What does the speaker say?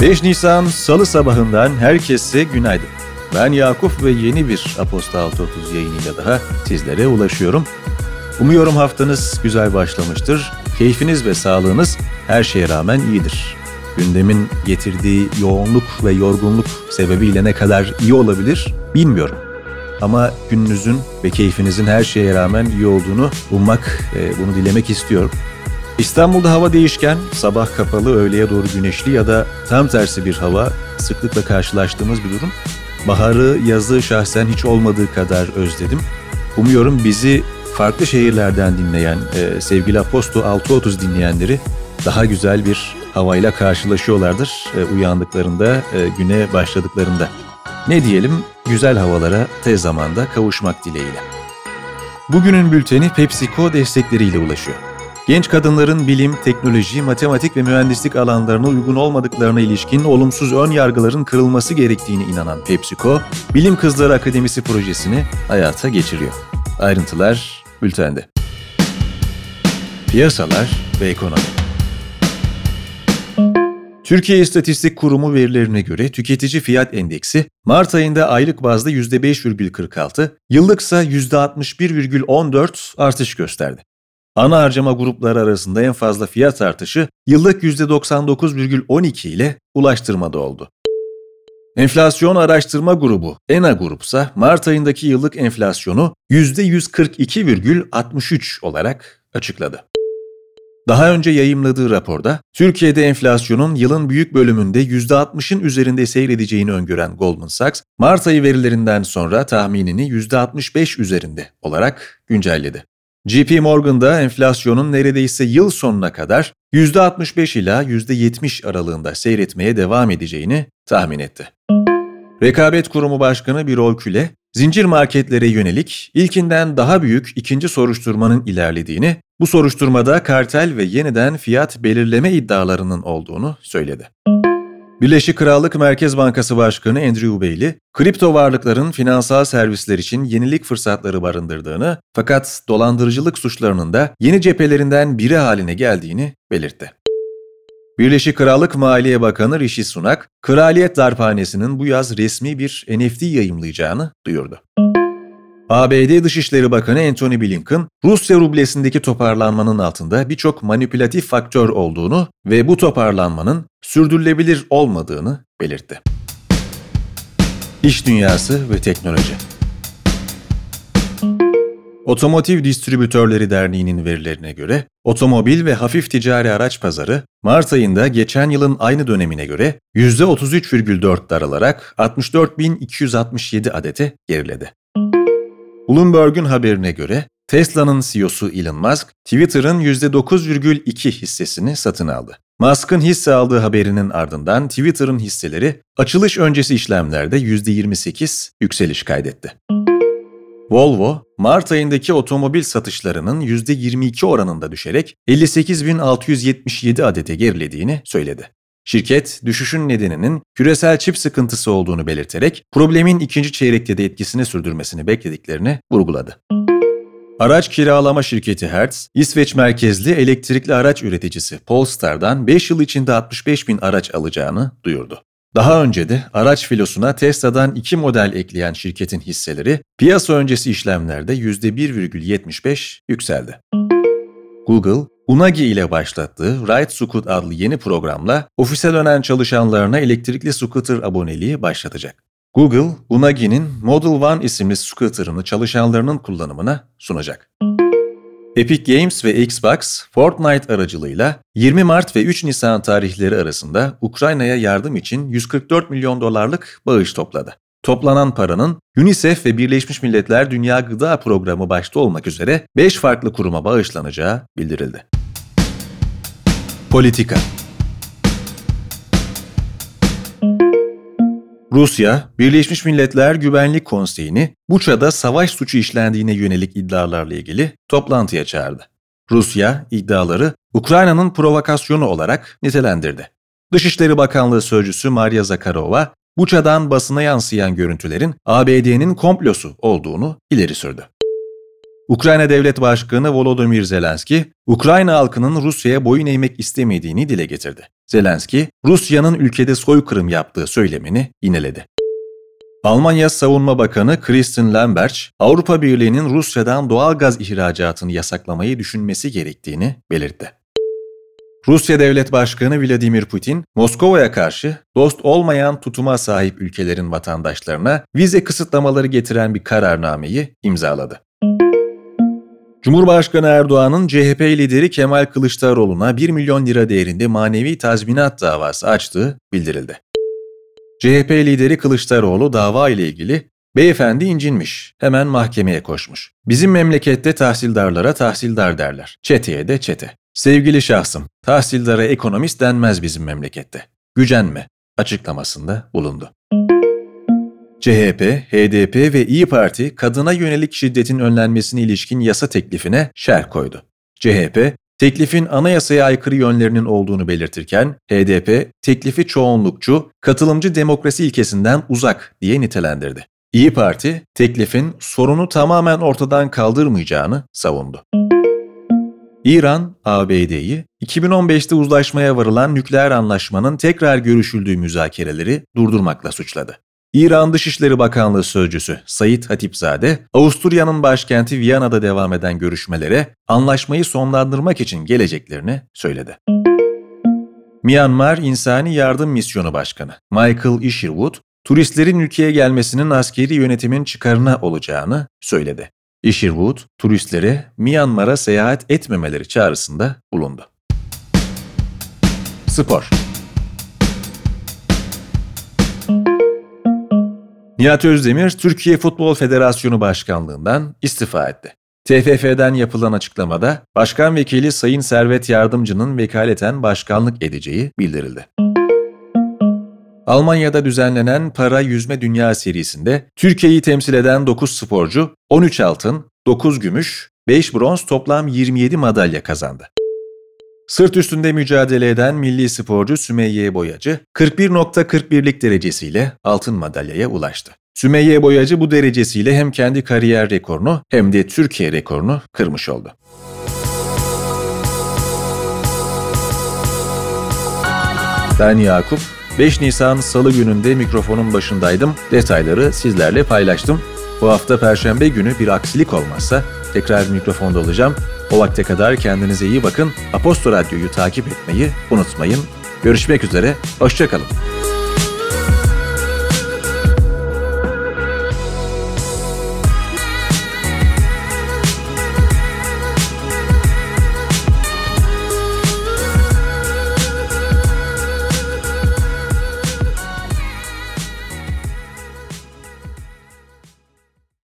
5 Nisan Salı sabahından herkese günaydın. Ben Yakup ve yeni bir Aposta 630 yayınıyla daha sizlere ulaşıyorum. Umuyorum haftanız güzel başlamıştır. Keyfiniz ve sağlığınız her şeye rağmen iyidir. Gündemin getirdiği yoğunluk ve yorgunluk sebebiyle ne kadar iyi olabilir bilmiyorum. Ama gününüzün ve keyfinizin her şeye rağmen iyi olduğunu ummak, e, bunu dilemek istiyorum. İstanbul'da hava değişken, sabah kapalı, öğleye doğru güneşli ya da tam tersi bir hava sıklıkla karşılaştığımız bir durum. Baharı, yazı şahsen hiç olmadığı kadar özledim. Umuyorum bizi farklı şehirlerden dinleyen e, sevgili Aposto 630 dinleyenleri daha güzel bir havayla karşılaşıyorlardır e, uyandıklarında, e, güne başladıklarında. Ne diyelim, güzel havalara tez zamanda kavuşmak dileğiyle. Bugünün bülteni PepsiCo destekleriyle ulaşıyor. Genç kadınların bilim, teknoloji, matematik ve mühendislik alanlarına uygun olmadıklarına ilişkin olumsuz ön yargıların kırılması gerektiğini inanan PepsiCo, Bilim Kızları Akademisi projesini hayata geçiriyor. Ayrıntılar bültende. Piyasalar ve ekonomi. Türkiye İstatistik Kurumu verilerine göre tüketici fiyat endeksi Mart ayında aylık bazda %5,46, yıllıksa %61,14 artış gösterdi. Ana harcama grupları arasında en fazla fiyat artışı yıllık %99,12 ile ulaştırmada oldu. Enflasyon Araştırma Grubu, ENA Grup ise Mart ayındaki yıllık enflasyonu %142,63 olarak açıkladı. Daha önce yayımladığı raporda, Türkiye'de enflasyonun yılın büyük bölümünde %60'ın üzerinde seyredeceğini öngören Goldman Sachs, Mart ayı verilerinden sonra tahminini %65 üzerinde olarak güncelledi. JP Morgan'da enflasyonun neredeyse yıl sonuna kadar %65 ila %70 aralığında seyretmeye devam edeceğini tahmin etti. Rekabet Kurumu Başkanı Birol Küle, zincir marketlere yönelik ilkinden daha büyük ikinci soruşturmanın ilerlediğini, bu soruşturmada kartel ve yeniden fiyat belirleme iddialarının olduğunu söyledi. Birleşik Krallık Merkez Bankası Başkanı Andrew Bailey, kripto varlıkların finansal servisler için yenilik fırsatları barındırdığını fakat dolandırıcılık suçlarının da yeni cephelerinden biri haline geldiğini belirtti. Birleşik Krallık Maliye Bakanı Rishi Sunak, Kraliyet Darphanesi'nin bu yaz resmi bir NFT yayımlayacağını duyurdu. ABD Dışişleri Bakanı Antony Blinken, Rusya rublesindeki toparlanmanın altında birçok manipülatif faktör olduğunu ve bu toparlanmanın sürdürülebilir olmadığını belirtti. İş Dünyası ve Teknoloji Otomotiv Distribütörleri Derneği'nin verilerine göre, otomobil ve hafif ticari araç pazarı, Mart ayında geçen yılın aynı dönemine göre %33,4 daralarak 64.267 adete geriledi. Bloomberg'un haberine göre Tesla'nın CEO'su Elon Musk, Twitter'ın %9,2 hissesini satın aldı. Musk'ın hisse aldığı haberinin ardından Twitter'ın hisseleri açılış öncesi işlemlerde %28 yükseliş kaydetti. Volvo, Mart ayındaki otomobil satışlarının %22 oranında düşerek 58.677 adete gerilediğini söyledi. Şirket, düşüşün nedeninin küresel çip sıkıntısı olduğunu belirterek problemin ikinci çeyrekte de etkisini sürdürmesini beklediklerini vurguladı. Araç kiralama şirketi Hertz, İsveç merkezli elektrikli araç üreticisi Polestar'dan 5 yıl içinde 65 bin araç alacağını duyurdu. Daha önce de araç filosuna Tesla'dan iki model ekleyen şirketin hisseleri piyasa öncesi işlemlerde %1,75 yükseldi. Google, Unagi ile başlattığı Ride Scoot adlı yeni programla ofise dönen çalışanlarına elektrikli scooter aboneliği başlatacak. Google, Unagi'nin Model One isimli scooter'ını çalışanlarının kullanımına sunacak. Epic Games ve Xbox, Fortnite aracılığıyla 20 Mart ve 3 Nisan tarihleri arasında Ukrayna'ya yardım için 144 milyon dolarlık bağış topladı. Toplanan paranın UNICEF ve Birleşmiş Milletler Dünya Gıda Programı başta olmak üzere 5 farklı kuruma bağışlanacağı bildirildi. Politika Rusya, Birleşmiş Milletler Güvenlik Konseyi'ni Buça'da savaş suçu işlendiğine yönelik iddialarla ilgili toplantıya çağırdı. Rusya iddiaları Ukrayna'nın provokasyonu olarak nitelendirdi. Dışişleri Bakanlığı Sözcüsü Maria Zakharova, Buça'dan basına yansıyan görüntülerin ABD'nin komplosu olduğunu ileri sürdü. Ukrayna Devlet Başkanı Volodymyr Zelenski, Ukrayna halkının Rusya'ya boyun eğmek istemediğini dile getirdi. Zelenski, Rusya'nın ülkede soykırım yaptığı söylemini yineledi. Almanya Savunma Bakanı Christian Lambert, Avrupa Birliği'nin Rusya'dan doğal gaz ihracatını yasaklamayı düşünmesi gerektiğini belirtti. Rusya Devlet Başkanı Vladimir Putin, Moskova'ya karşı dost olmayan tutuma sahip ülkelerin vatandaşlarına vize kısıtlamaları getiren bir kararnameyi imzaladı. Cumhurbaşkanı Erdoğan'ın CHP lideri Kemal Kılıçdaroğlu'na 1 milyon lira değerinde manevi tazminat davası açtığı bildirildi. CHP lideri Kılıçdaroğlu dava ile ilgili beyefendi incinmiş, hemen mahkemeye koşmuş. Bizim memlekette tahsildarlara tahsildar derler, çeteye de çete. Sevgili şahsım, tahsildara ekonomist denmez bizim memlekette. Gücenme açıklamasında bulundu. CHP, HDP ve İyi Parti kadına yönelik şiddetin önlenmesine ilişkin yasa teklifine şer koydu. CHP, teklifin anayasaya aykırı yönlerinin olduğunu belirtirken HDP, teklifi çoğunlukçu, katılımcı demokrasi ilkesinden uzak diye nitelendirdi. İyi Parti, teklifin sorunu tamamen ortadan kaldırmayacağını savundu. İran, ABD'yi 2015'te uzlaşmaya varılan nükleer anlaşmanın tekrar görüşüldüğü müzakereleri durdurmakla suçladı. İran Dışişleri Bakanlığı Sözcüsü Sayit Hatipzade, Avusturya'nın başkenti Viyana'da devam eden görüşmelere anlaşmayı sonlandırmak için geleceklerini söyledi. Myanmar İnsani Yardım Misyonu Başkanı Michael Isherwood, turistlerin ülkeye gelmesinin askeri yönetimin çıkarına olacağını söyledi. Isherwood, turistlere Myanmar'a seyahat etmemeleri çağrısında bulundu. Spor Nihat Özdemir, Türkiye Futbol Federasyonu Başkanlığından istifa etti. TFF'den yapılan açıklamada Başkan Vekili Sayın Servet Yardımcı'nın vekaleten başkanlık edeceği bildirildi. Almanya'da düzenlenen Para Yüzme Dünya serisinde Türkiye'yi temsil eden 9 sporcu 13 altın, 9 gümüş, 5 bronz toplam 27 madalya kazandı. Sırt üstünde mücadele eden milli sporcu Sümeyye Boyacı 41.41'lik derecesiyle altın madalyaya ulaştı. Sümeyye Boyacı bu derecesiyle hem kendi kariyer rekorunu hem de Türkiye rekorunu kırmış oldu. Ben Yakup. 5 Nisan Salı gününde mikrofonun başındaydım. Detayları sizlerle paylaştım. Bu hafta Perşembe günü bir aksilik olmazsa tekrar mikrofonda olacağım. O vakte kadar kendinize iyi bakın. Aposto Radyo'yu takip etmeyi unutmayın. Görüşmek üzere, hoşçakalın.